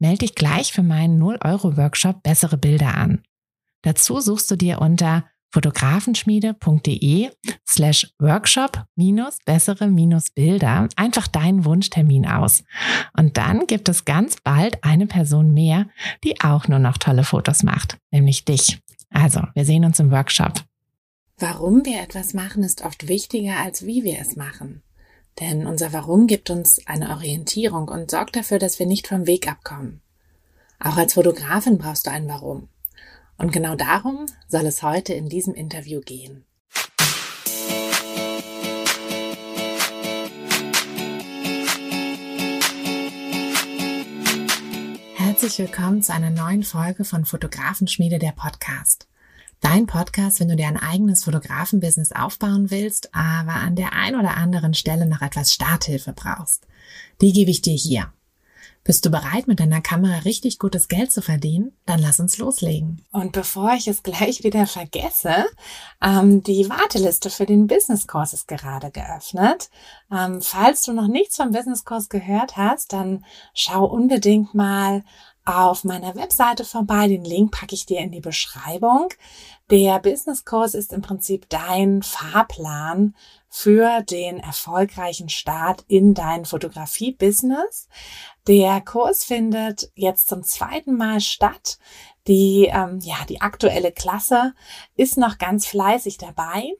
Melde dich gleich für meinen 0-Euro-Workshop Bessere Bilder an. Dazu suchst du dir unter fotografenschmiede.de slash workshop minus bessere minus Bilder einfach deinen Wunschtermin aus. Und dann gibt es ganz bald eine Person mehr, die auch nur noch tolle Fotos macht, nämlich dich. Also, wir sehen uns im Workshop. Warum wir etwas machen, ist oft wichtiger, als wie wir es machen. Denn unser Warum gibt uns eine Orientierung und sorgt dafür, dass wir nicht vom Weg abkommen. Auch als Fotografin brauchst du ein Warum. Und genau darum soll es heute in diesem Interview gehen. Herzlich willkommen zu einer neuen Folge von Fotografenschmiede der Podcast. Dein Podcast, wenn du dir ein eigenes Fotografenbusiness aufbauen willst, aber an der ein oder anderen Stelle noch etwas Starthilfe brauchst. Die gebe ich dir hier. Bist du bereit, mit deiner Kamera richtig gutes Geld zu verdienen? Dann lass uns loslegen. Und bevor ich es gleich wieder vergesse, ähm, die Warteliste für den Business Kurs ist gerade geöffnet. Ähm, falls du noch nichts vom Business Kurs gehört hast, dann schau unbedingt mal auf meiner Webseite vorbei. Den Link packe ich dir in die Beschreibung. Der Business Kurs ist im Prinzip dein Fahrplan für den erfolgreichen Start in dein Fotografie-Business. Der Kurs findet jetzt zum zweiten Mal statt. Die, ähm, ja, die aktuelle Klasse ist noch ganz fleißig dabei.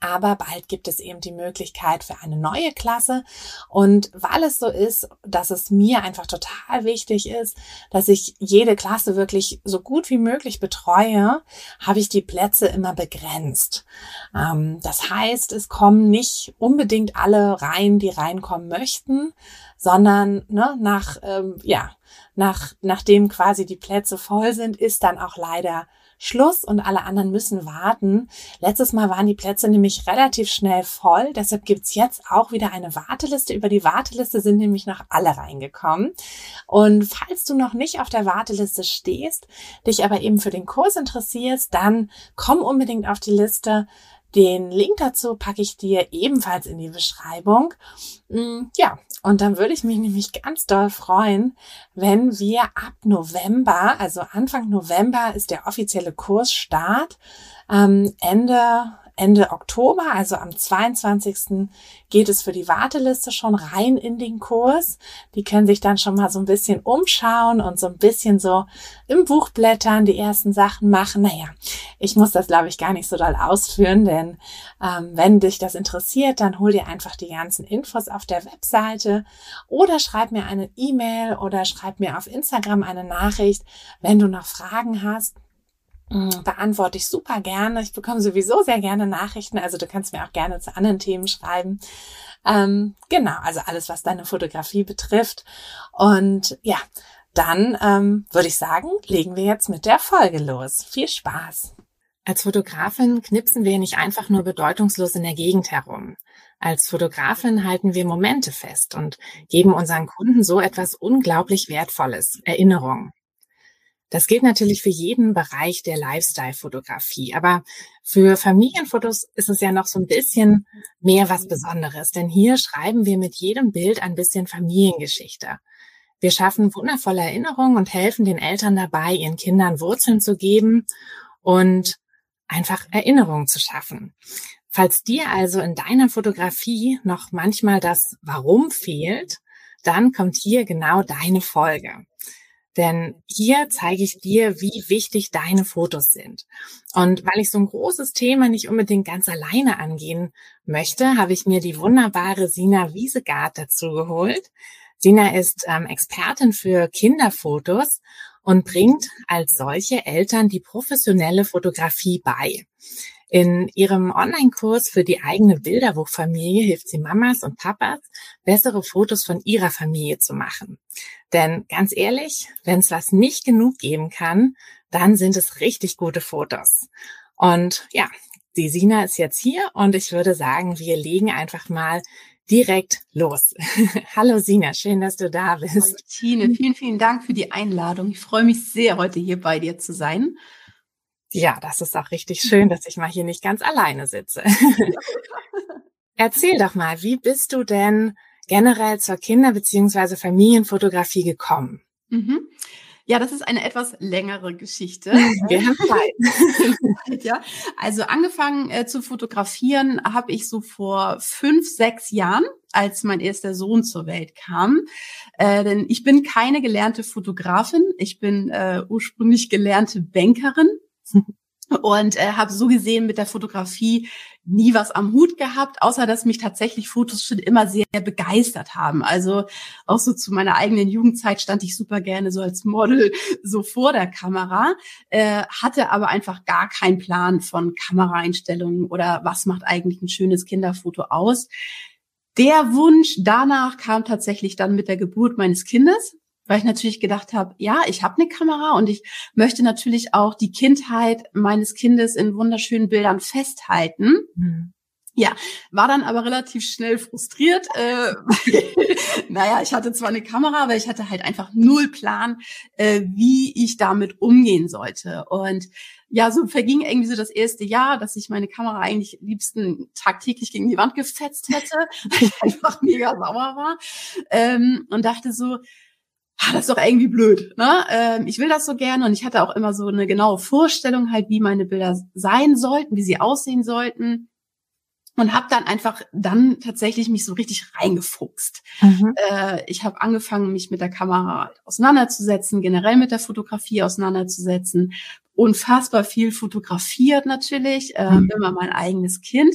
Aber bald gibt es eben die Möglichkeit für eine neue Klasse. Und weil es so ist, dass es mir einfach total wichtig ist, dass ich jede Klasse wirklich so gut wie möglich betreue, habe ich die Plätze immer begrenzt. Ähm, das heißt, es kommen nicht unbedingt alle rein, die reinkommen möchten, sondern ne, nach, ähm, ja, nach, nachdem quasi die Plätze voll sind, ist dann auch leider Schluss und alle anderen müssen warten. Letztes Mal waren die Plätze nämlich relativ schnell voll. Deshalb gibt's jetzt auch wieder eine Warteliste. Über die Warteliste sind nämlich noch alle reingekommen. Und falls du noch nicht auf der Warteliste stehst, dich aber eben für den Kurs interessierst, dann komm unbedingt auf die Liste. Den Link dazu packe ich dir ebenfalls in die Beschreibung. Mm, ja, und dann würde ich mich nämlich ganz doll freuen, wenn wir ab November, also Anfang November ist der offizielle Kursstart, ähm, Ende Ende Oktober, also am 22. geht es für die Warteliste schon rein in den Kurs. Die können sich dann schon mal so ein bisschen umschauen und so ein bisschen so im Buch blättern, die ersten Sachen machen. Naja, ich muss das, glaube ich, gar nicht so doll ausführen, denn ähm, wenn dich das interessiert, dann hol dir einfach die ganzen Infos auf der Webseite oder schreib mir eine E-Mail oder schreib mir auf Instagram eine Nachricht, wenn du noch Fragen hast. Mm, beantworte ich super gerne. Ich bekomme sowieso sehr gerne Nachrichten, also du kannst mir auch gerne zu anderen Themen schreiben. Ähm, genau, also alles, was deine Fotografie betrifft. Und ja, dann ähm, würde ich sagen, legen wir jetzt mit der Folge los. Viel Spaß! Als Fotografin knipsen wir nicht einfach nur bedeutungslos in der Gegend herum. Als Fotografin halten wir Momente fest und geben unseren Kunden so etwas unglaublich Wertvolles, Erinnerungen. Das gilt natürlich für jeden Bereich der Lifestyle-Fotografie. Aber für Familienfotos ist es ja noch so ein bisschen mehr was Besonderes. Denn hier schreiben wir mit jedem Bild ein bisschen Familiengeschichte. Wir schaffen wundervolle Erinnerungen und helfen den Eltern dabei, ihren Kindern Wurzeln zu geben und einfach Erinnerungen zu schaffen. Falls dir also in deiner Fotografie noch manchmal das Warum fehlt, dann kommt hier genau deine Folge. Denn hier zeige ich dir, wie wichtig deine Fotos sind. Und weil ich so ein großes Thema nicht unbedingt ganz alleine angehen möchte, habe ich mir die wunderbare Sina Wiesegard dazu geholt. Sina ist ähm, Expertin für Kinderfotos und bringt als solche Eltern die professionelle Fotografie bei. In ihrem Online-Kurs für die eigene Bilderbuchfamilie hilft sie Mamas und Papas, bessere Fotos von ihrer Familie zu machen. Denn ganz ehrlich, wenn es was nicht genug geben kann, dann sind es richtig gute Fotos. Und ja, die Sina ist jetzt hier und ich würde sagen, wir legen einfach mal direkt los. Hallo Sina, schön, dass du da bist. Hallo Tine, vielen, vielen Dank für die Einladung. Ich freue mich sehr, heute hier bei dir zu sein. Ja, das ist auch richtig schön, dass ich mal hier nicht ganz alleine sitze. Erzähl doch mal, wie bist du denn generell zur Kinder- bzw. Familienfotografie gekommen? Mhm. Ja, das ist eine etwas längere Geschichte. Wir haben Zeit. ja, also angefangen äh, zu fotografieren habe ich so vor fünf, sechs Jahren, als mein erster Sohn zur Welt kam. Äh, denn ich bin keine gelernte Fotografin. Ich bin äh, ursprünglich gelernte Bankerin und äh, habe so gesehen mit der Fotografie nie was am Hut gehabt, außer dass mich tatsächlich Fotos schon immer sehr begeistert haben. Also auch so zu meiner eigenen Jugendzeit stand ich super gerne so als Model so vor der Kamera, äh, hatte aber einfach gar keinen Plan von Kameraeinstellungen oder was macht eigentlich ein schönes Kinderfoto aus. Der Wunsch danach kam tatsächlich dann mit der Geburt meines Kindes weil ich natürlich gedacht habe, ja, ich habe eine Kamera und ich möchte natürlich auch die Kindheit meines Kindes in wunderschönen Bildern festhalten. Mhm. Ja, war dann aber relativ schnell frustriert. Äh, naja, ich hatte zwar eine Kamera, aber ich hatte halt einfach null Plan, äh, wie ich damit umgehen sollte. Und ja, so verging irgendwie so das erste Jahr, dass ich meine Kamera eigentlich liebsten tagtäglich gegen die Wand gefetzt hätte, weil ich einfach mega sauer war. Ähm, und dachte so, ah, das ist doch irgendwie blöd. Ne? Ähm, ich will das so gerne und ich hatte auch immer so eine genaue Vorstellung halt, wie meine Bilder sein sollten, wie sie aussehen sollten und habe dann einfach dann tatsächlich mich so richtig reingefuchst. Mhm. Äh, ich habe angefangen, mich mit der Kamera auseinanderzusetzen, generell mit der Fotografie auseinanderzusetzen, unfassbar viel fotografiert natürlich, äh, mhm. immer mein eigenes Kind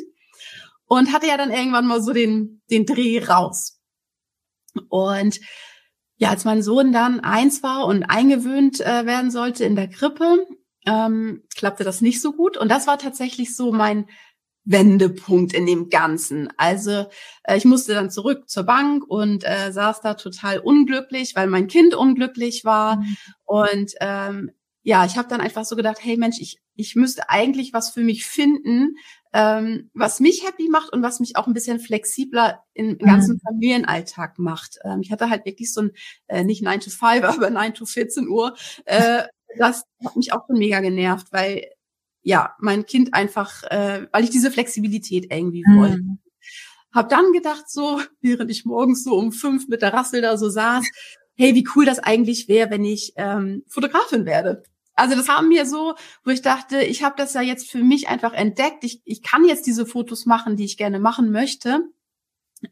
und hatte ja dann irgendwann mal so den den Dreh raus und ja, als mein Sohn dann eins war und eingewöhnt äh, werden sollte in der Krippe, ähm, klappte das nicht so gut. Und das war tatsächlich so mein Wendepunkt in dem Ganzen. Also äh, ich musste dann zurück zur Bank und äh, saß da total unglücklich, weil mein Kind unglücklich war. Mhm. Und ähm, ja, ich habe dann einfach so gedacht, hey Mensch, ich, ich müsste eigentlich was für mich finden, ähm, was mich happy macht und was mich auch ein bisschen flexibler im ganzen mhm. Familienalltag macht. Ähm, ich hatte halt wirklich so ein, äh, nicht 9 to 5, aber 9 to 14 Uhr. Äh, das hat mich auch schon mega genervt, weil ja, mein Kind einfach, äh, weil ich diese Flexibilität irgendwie mhm. wollte. Hab dann gedacht, so, während ich morgens so um fünf mit der Rassel da so saß, hey, wie cool das eigentlich wäre, wenn ich ähm, Fotografin werde. Also das haben mir so, wo ich dachte, ich habe das ja jetzt für mich einfach entdeckt. Ich, ich kann jetzt diese Fotos machen, die ich gerne machen möchte.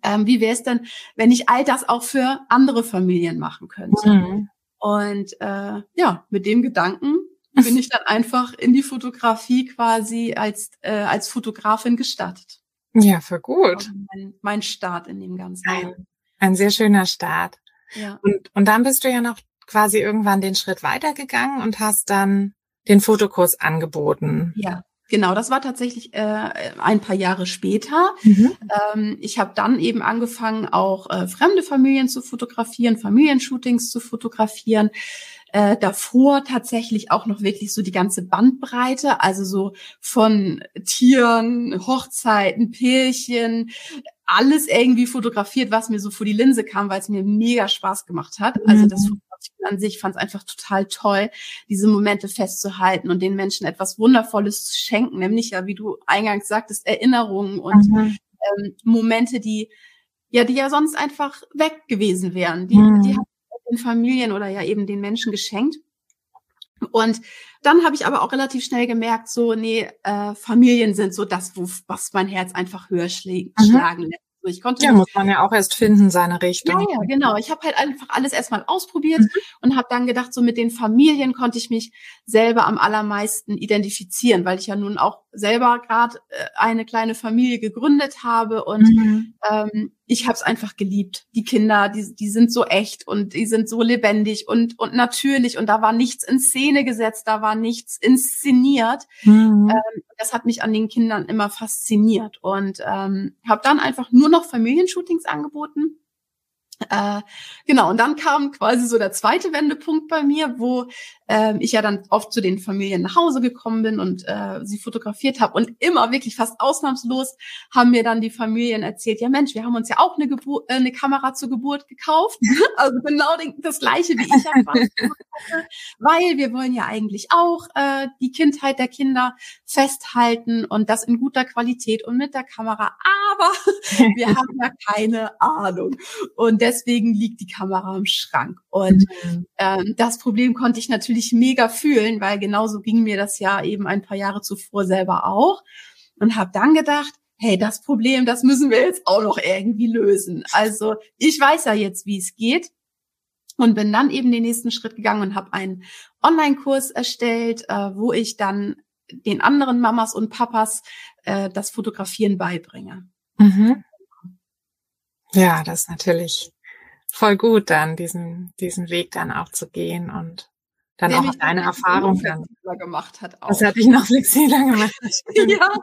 Ähm, wie wäre es denn, wenn ich all das auch für andere Familien machen könnte? Mhm. Und äh, ja, mit dem Gedanken bin ich dann einfach in die Fotografie quasi als äh, als Fotografin gestartet. Ja, für gut. Mein, mein Start in dem Ganzen. Ein, ein sehr schöner Start. Ja. Und, und dann bist du ja noch quasi irgendwann den Schritt weitergegangen und hast dann den Fotokurs angeboten. Ja, genau. Das war tatsächlich äh, ein paar Jahre später. Mhm. Ähm, ich habe dann eben angefangen, auch äh, fremde Familien zu fotografieren, Familienshootings zu fotografieren. Äh, davor tatsächlich auch noch wirklich so die ganze Bandbreite, also so von Tieren, Hochzeiten, Pärchen, alles irgendwie fotografiert, was mir so vor die Linse kam, weil es mir mega Spaß gemacht hat. Also das mhm an sich fand es einfach total toll, diese Momente festzuhalten und den Menschen etwas Wundervolles zu schenken, nämlich ja, wie du eingangs sagtest, Erinnerungen und mhm. ähm, Momente, die ja, die ja sonst einfach weg gewesen wären. Die, mhm. die haben den Familien oder ja eben den Menschen geschenkt. Und dann habe ich aber auch relativ schnell gemerkt, so, nee, äh, Familien sind so das, wo, was mein Herz einfach höher schlägt, mhm. schlagen lässt. Ich konnte ja, muss man ja auch erst finden, seine Richtung. Ja, ja genau. Ich habe halt einfach alles erstmal ausprobiert mhm. und habe dann gedacht, so mit den Familien konnte ich mich selber am allermeisten identifizieren, weil ich ja nun auch selber gerade äh, eine kleine Familie gegründet habe und mhm. ähm, ich habe es einfach geliebt. Die Kinder, die, die sind so echt und die sind so lebendig und, und natürlich und da war nichts in Szene gesetzt, da war nichts inszeniert. Mhm. Ähm, Das hat mich an den Kindern immer fasziniert und ähm, habe dann einfach nur noch Familienshootings angeboten. Äh, genau, und dann kam quasi so der zweite Wendepunkt bei mir, wo äh, ich ja dann oft zu den Familien nach Hause gekommen bin und äh, sie fotografiert habe. Und immer wirklich fast ausnahmslos haben mir dann die Familien erzählt, ja Mensch, wir haben uns ja auch eine, Gebur äh, eine Kamera zur Geburt gekauft. also genau den, das gleiche wie ich hatte, weil wir wollen ja eigentlich auch äh, die Kindheit der Kinder festhalten und das in guter Qualität und mit der Kamera. Aber wir haben ja keine Ahnung. Und deswegen liegt die Kamera im Schrank. Und mhm. ähm, das Problem konnte ich natürlich mega fühlen, weil genauso ging mir das ja eben ein paar Jahre zuvor selber auch. Und habe dann gedacht, hey, das Problem, das müssen wir jetzt auch noch irgendwie lösen. Also ich weiß ja jetzt, wie es geht. Und bin dann eben den nächsten Schritt gegangen und habe einen Online-Kurs erstellt, äh, wo ich dann den anderen Mamas und Papas äh, das Fotografieren beibringe. Mhm. Ja, das ist natürlich voll gut, dann diesen, diesen Weg dann auch zu gehen und dann Der auch deine Erfahrung dann gemacht hat. Auch. Das hat dich noch flexibler gemacht. ja,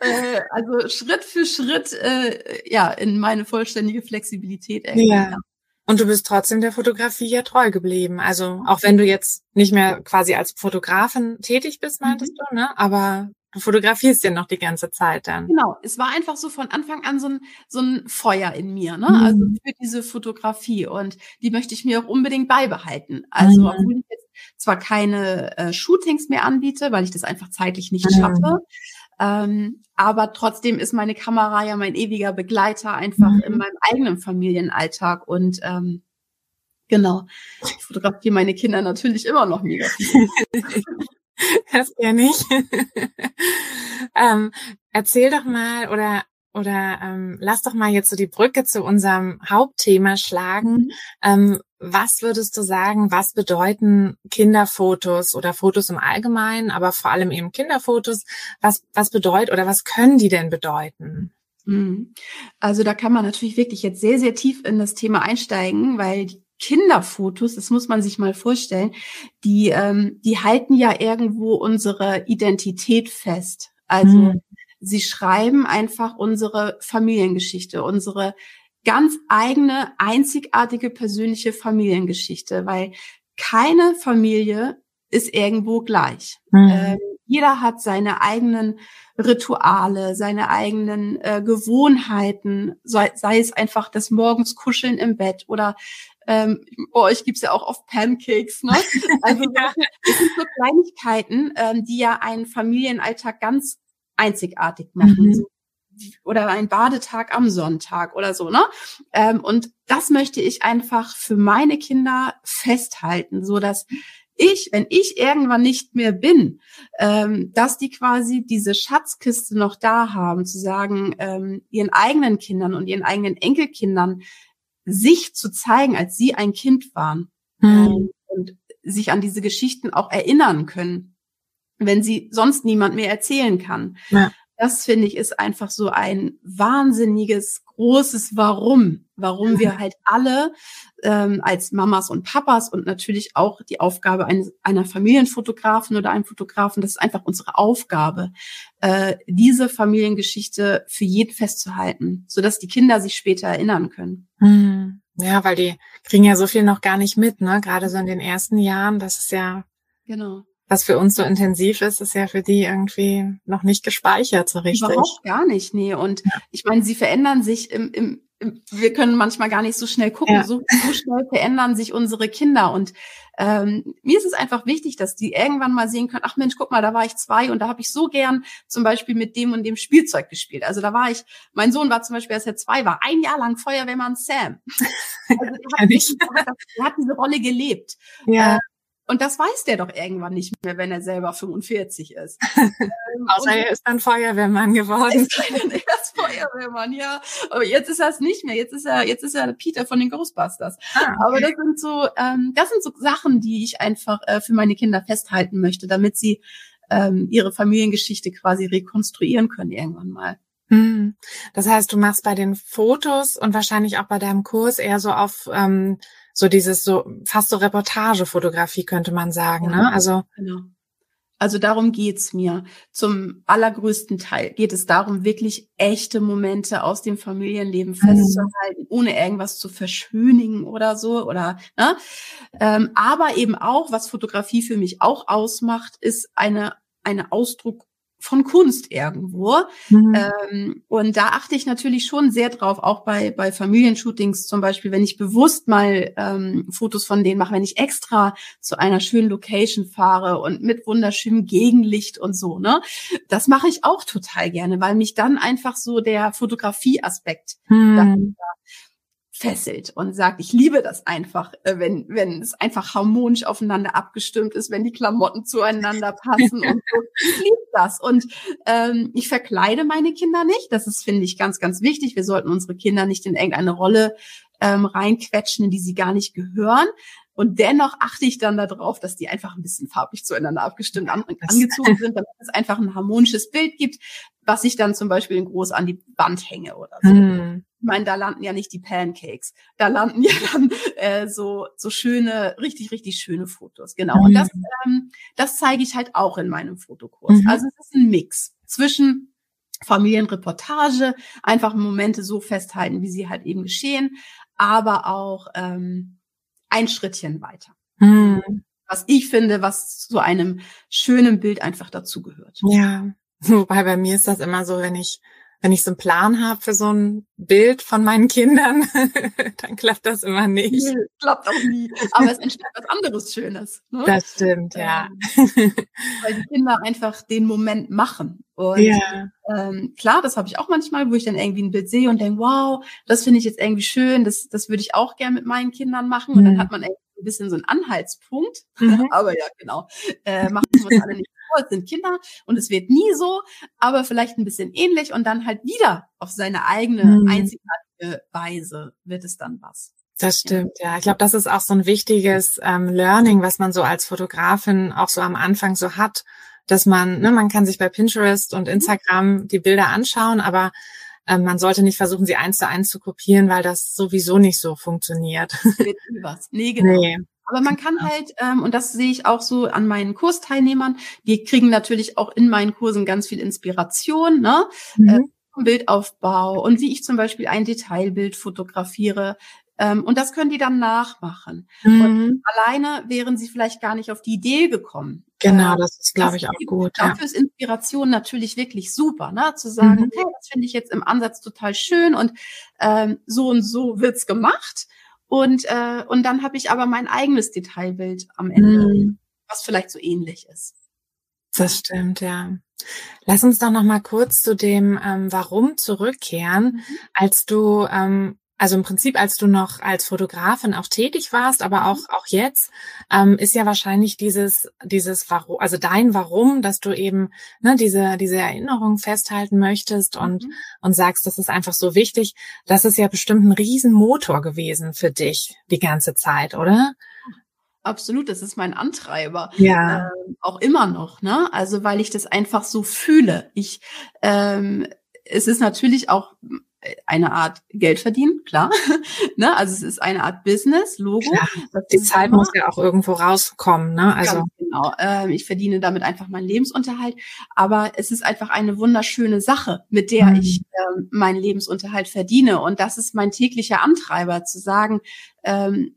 äh, also Schritt für Schritt, äh, ja, in meine vollständige Flexibilität. Ja. Und du bist trotzdem der Fotografie ja treu geblieben. Also auch wenn du jetzt nicht mehr quasi als Fotografin tätig bist, meintest mhm. du, ne? Aber Du fotografierst ja noch die ganze Zeit dann. Genau, es war einfach so von Anfang an so ein, so ein Feuer in mir, ne? Mhm. Also für diese Fotografie und die möchte ich mir auch unbedingt beibehalten. Also mhm. obwohl ich jetzt zwar keine äh, Shootings mehr anbiete, weil ich das einfach zeitlich nicht mhm. schaffe, ähm, aber trotzdem ist meine Kamera ja mein ewiger Begleiter einfach in mhm. meinem eigenen Familienalltag und ähm, Genau. Ich fotografiere meine Kinder natürlich immer noch mega viel. das kenne ich. ähm, erzähl doch mal oder oder ähm, lass doch mal jetzt so die Brücke zu unserem Hauptthema schlagen. Mhm. Ähm, was würdest du sagen, was bedeuten Kinderfotos oder Fotos im Allgemeinen, aber vor allem eben Kinderfotos? Was, was bedeutet oder was können die denn bedeuten? Mhm. Also da kann man natürlich wirklich jetzt sehr, sehr tief in das Thema einsteigen, weil die Kinderfotos, das muss man sich mal vorstellen, die, ähm, die halten ja irgendwo unsere Identität fest. Also mhm. sie schreiben einfach unsere Familiengeschichte, unsere ganz eigene, einzigartige persönliche Familiengeschichte, weil keine Familie ist irgendwo gleich. Mhm. Ähm, jeder hat seine eigenen Rituale, seine eigenen äh, Gewohnheiten, sei, sei es einfach das Morgens Kuscheln im Bett oder ähm, bei euch gibt's ja auch oft Pancakes, ne? Also ja. das sind so Kleinigkeiten, ähm, die ja einen Familienalltag ganz einzigartig machen. Mhm. Oder ein Badetag am Sonntag oder so, ne? Ähm, und das möchte ich einfach für meine Kinder festhalten, so dass ich, wenn ich irgendwann nicht mehr bin, ähm, dass die quasi diese Schatzkiste noch da haben, zu sagen, ähm, ihren eigenen Kindern und ihren eigenen Enkelkindern, sich zu zeigen, als sie ein Kind waren mhm. und sich an diese Geschichten auch erinnern können, wenn sie sonst niemand mehr erzählen kann. Ja. Das finde ich ist einfach so ein wahnsinniges großes Warum, warum wir halt alle ähm, als Mamas und Papas und natürlich auch die Aufgabe eines, einer Familienfotografen oder einem Fotografen, das ist einfach unsere Aufgabe, äh, diese Familiengeschichte für jeden festzuhalten, sodass die Kinder sich später erinnern können. Hm. Ja, weil die kriegen ja so viel noch gar nicht mit, ne? Gerade so in den ersten Jahren, das ist ja genau was für uns so intensiv ist, ist ja für die irgendwie noch nicht gespeichert so richtig. Überhaupt gar nicht, nee. Und ja. ich meine, sie verändern sich im, im, im, wir können manchmal gar nicht so schnell gucken, ja. so, so schnell verändern sich unsere Kinder. Und ähm, mir ist es einfach wichtig, dass die irgendwann mal sehen können, ach Mensch, guck mal, da war ich zwei und da habe ich so gern zum Beispiel mit dem und dem Spielzeug gespielt. Also da war ich, mein Sohn war zum Beispiel, als er zwei war, ein Jahr lang Feuerwehrmann Sam. Also er hat, hat diese Rolle gelebt. Ja. Äh, und das weiß der doch irgendwann nicht mehr, wenn er selber 45 ist. ähm, Außer er ist dann Feuerwehrmann geworden. er ist Feuerwehrmann, ja. Aber jetzt ist er es nicht mehr. Jetzt ist er, jetzt ist er Peter von den Ghostbusters. Ah, okay. Aber das sind so, ähm, das sind so Sachen, die ich einfach äh, für meine Kinder festhalten möchte, damit sie ähm, ihre Familiengeschichte quasi rekonstruieren können irgendwann mal. Hm. Das heißt, du machst bei den Fotos und wahrscheinlich auch bei deinem Kurs eher so auf ähm, so dieses so fast so Reportagefotografie könnte man sagen, ja, ne? Also genau. Also darum geht's mir. Zum allergrößten Teil geht es darum, wirklich echte Momente aus dem Familienleben mhm. festzuhalten, ohne irgendwas zu verschönigen oder so. Oder ne? ähm, aber eben auch, was Fotografie für mich auch ausmacht, ist eine eine Ausdruck von Kunst irgendwo. Mhm. Ähm, und da achte ich natürlich schon sehr drauf, auch bei, bei Familienshootings zum Beispiel, wenn ich bewusst mal ähm, Fotos von denen mache, wenn ich extra zu einer schönen Location fahre und mit wunderschönem Gegenlicht und so, ne? Das mache ich auch total gerne, weil mich dann einfach so der Fotografieaspekt mhm fesselt und sagt, ich liebe das einfach, äh, wenn, wenn es einfach harmonisch aufeinander abgestimmt ist, wenn die Klamotten zueinander passen und so. Ich liebe das. Und ähm, ich verkleide meine Kinder nicht. Das ist, finde ich, ganz, ganz wichtig. Wir sollten unsere Kinder nicht in irgendeine Rolle ähm, reinquetschen, in die sie gar nicht gehören. Und dennoch achte ich dann darauf, dass die einfach ein bisschen farblich zueinander abgestimmt an, angezogen sind, damit es einfach ein harmonisches Bild gibt, was ich dann zum Beispiel in groß an die Wand hänge oder so. Mm. Ich meine, da landen ja nicht die Pancakes, da landen ja dann äh, so so schöne, richtig richtig schöne Fotos. Genau. Mm. Und das ähm, das zeige ich halt auch in meinem Fotokurs. Mm Also es ist ein Mix zwischen Familienreportage, einfach Momente so festhalten, wie sie halt eben geschehen, aber auch ähm, ein Schrittchen weiter. Mhm. Was ich finde, was zu einem schönen Bild einfach dazugehört. Ja, wobei bei mir ist das immer so, wenn ich wenn ich so einen Plan habe für so ein Bild von meinen Kindern, dann klappt das immer nicht. Nee, klappt auch nie. Aber es entsteht was anderes Schönes. Ne? Das stimmt, ja. Ähm, weil die Kinder einfach den Moment machen. Und ja. ähm, klar, das habe ich auch manchmal, wo ich dann irgendwie ein Bild sehe und denke, wow, das finde ich jetzt irgendwie schön, das, das würde ich auch gern mit meinen Kindern machen. Und dann mhm. hat man irgendwie ein bisschen so einen Anhaltspunkt. Mhm. Aber ja, genau. Äh, machen wir uns alle nicht es sind Kinder und es wird nie so, aber vielleicht ein bisschen ähnlich und dann halt wieder auf seine eigene mhm. einzigartige Weise wird es dann was. Das stimmt, ja. Ich glaube, das ist auch so ein wichtiges ähm, Learning, was man so als Fotografin auch so am Anfang so hat, dass man, ne, man kann sich bei Pinterest und mhm. Instagram die Bilder anschauen, aber ähm, man sollte nicht versuchen, sie eins zu eins zu kopieren, weil das sowieso nicht so funktioniert. Nee, genau. Nee. Aber man kann halt, ähm, und das sehe ich auch so an meinen Kursteilnehmern, die kriegen natürlich auch in meinen Kursen ganz viel Inspiration, ne? Mhm. Äh, Bildaufbau und wie ich zum Beispiel ein Detailbild fotografiere. Ähm, und das können die dann nachmachen. Mhm. Und alleine wären sie vielleicht gar nicht auf die Idee gekommen. Genau, das ist, glaube ich, auch gut. Dafür ja. ist Inspiration natürlich wirklich super, ne? Zu sagen, mhm. okay, das finde ich jetzt im Ansatz total schön und ähm, so und so wird's gemacht. Und, äh, und dann habe ich aber mein eigenes Detailbild am Ende, mm. was vielleicht so ähnlich ist. Das stimmt, ja. Lass uns doch noch mal kurz zu dem ähm, Warum zurückkehren, mhm. als du ähm, also im Prinzip, als du noch als Fotografin auch tätig warst, aber auch, auch jetzt, ähm, ist ja wahrscheinlich dieses, dieses Warum, also dein Warum, dass du eben ne, diese, diese Erinnerung festhalten möchtest und, mhm. und sagst, das ist einfach so wichtig. Das ist ja bestimmt ein Riesenmotor gewesen für dich die ganze Zeit, oder? Absolut, das ist mein Antreiber. Ja. Ähm, auch immer noch, ne? Also weil ich das einfach so fühle. Ich, ähm, es ist natürlich auch eine Art Geld verdienen, klar. ne? Also es ist eine Art Business, Logo. Klar, die Zeit immer, muss ja auch irgendwo rauskommen. Ne? Also genau. Ähm, ich verdiene damit einfach meinen Lebensunterhalt. Aber es ist einfach eine wunderschöne Sache, mit der mhm. ich ähm, meinen Lebensunterhalt verdiene. Und das ist mein täglicher Antreiber, zu sagen, ähm,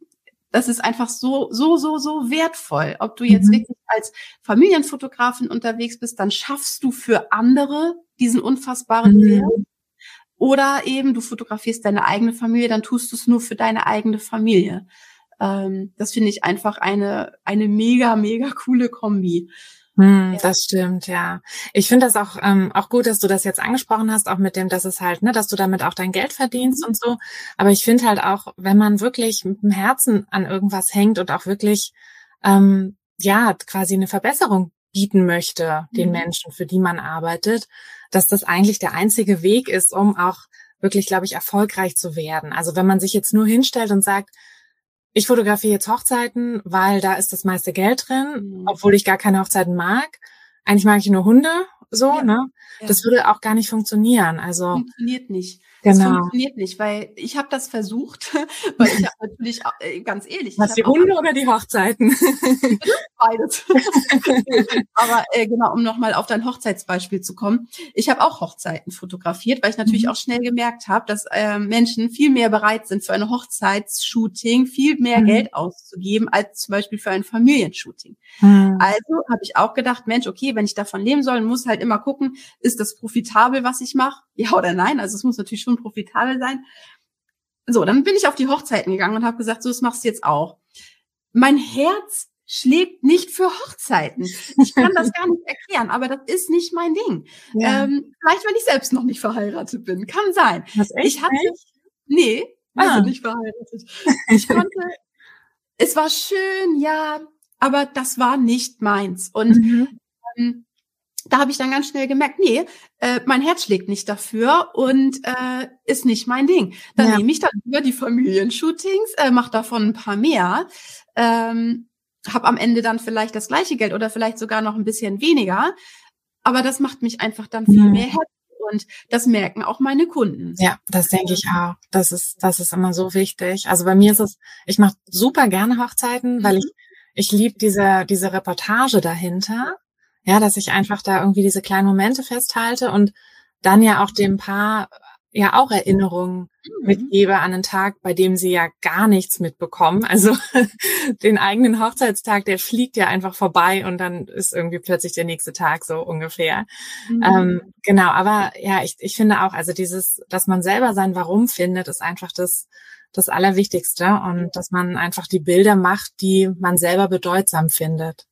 das ist einfach so, so, so, so wertvoll. Ob du jetzt mhm. wirklich als Familienfotografin unterwegs bist, dann schaffst du für andere diesen unfassbaren mhm. Wert. Oder eben du fotografierst deine eigene Familie, dann tust du es nur für deine eigene Familie. Ähm, das finde ich einfach eine, eine mega, mega coole Kombi. Hm, ja. Das stimmt, ja. Ich finde das auch ähm, auch gut, dass du das jetzt angesprochen hast, auch mit dem, dass es halt, ne, dass du damit auch dein Geld verdienst mhm. und so. Aber ich finde halt auch, wenn man wirklich mit dem Herzen an irgendwas hängt und auch wirklich ähm, ja quasi eine Verbesserung bieten möchte den mhm. Menschen, für die man arbeitet, dass das eigentlich der einzige Weg ist, um auch wirklich, glaube ich, erfolgreich zu werden. Also wenn man sich jetzt nur hinstellt und sagt, ich fotografiere jetzt Hochzeiten, weil da ist das meiste Geld drin, mhm. obwohl ich gar keine Hochzeiten mag. Eigentlich mag ich nur Hunde, so, ja, ne? Ja. Das würde auch gar nicht funktionieren. Also funktioniert nicht. Das genau. funktioniert nicht, weil ich habe das versucht, weil ich habe natürlich äh, ganz ehrlich. Was die Hunde oder die Hochzeiten? Beides. Aber äh, genau, um nochmal auf dein Hochzeitsbeispiel zu kommen. Ich habe auch Hochzeiten fotografiert, weil ich natürlich mhm. auch schnell gemerkt habe, dass äh, Menschen viel mehr bereit sind für ein Hochzeitsshooting, viel mehr mhm. Geld auszugeben als zum Beispiel für ein Familienshooting. Mhm. Also habe ich auch gedacht, Mensch, okay, wenn ich davon leben soll, muss halt immer gucken, ist das profitabel, was ich mache? Ja oder nein? Also es muss natürlich schon profitabel sein. So, dann bin ich auf die Hochzeiten gegangen und habe gesagt, so, das machst du jetzt auch. Mein Herz schlägt nicht für Hochzeiten. Ich kann das gar nicht erklären, aber das ist nicht mein Ding. Ja. Ähm, vielleicht, weil ich selbst noch nicht verheiratet bin. Kann sein. Was, echt? Ich hatte, nee, ah. also nicht verheiratet. Ich konnte, es war schön, ja, aber das war nicht meins. Und mhm. ähm, da habe ich dann ganz schnell gemerkt, nee, äh, mein Herz schlägt nicht dafür und äh, ist nicht mein Ding. Dann ja. nehme ich dann über die Familienshootings, äh, mache davon ein paar mehr, ähm, habe am Ende dann vielleicht das gleiche Geld oder vielleicht sogar noch ein bisschen weniger, aber das macht mich einfach dann viel mhm. mehr happy und das merken auch meine Kunden. Ja, das denke ich auch. Das ist, das ist immer so wichtig. Also bei mir ist es, ich mache super gerne Hochzeiten, mhm. weil ich, ich liebe diese, diese Reportage dahinter. Ja, dass ich einfach da irgendwie diese kleinen Momente festhalte und dann ja auch dem Paar ja auch Erinnerungen mhm. mitgebe an einen Tag, bei dem sie ja gar nichts mitbekommen. Also den eigenen Hochzeitstag, der fliegt ja einfach vorbei und dann ist irgendwie plötzlich der nächste Tag so ungefähr. Mhm. Ähm, genau, aber ja, ich, ich finde auch, also dieses, dass man selber sein Warum findet, ist einfach das, das Allerwichtigste und dass man einfach die Bilder macht, die man selber bedeutsam findet.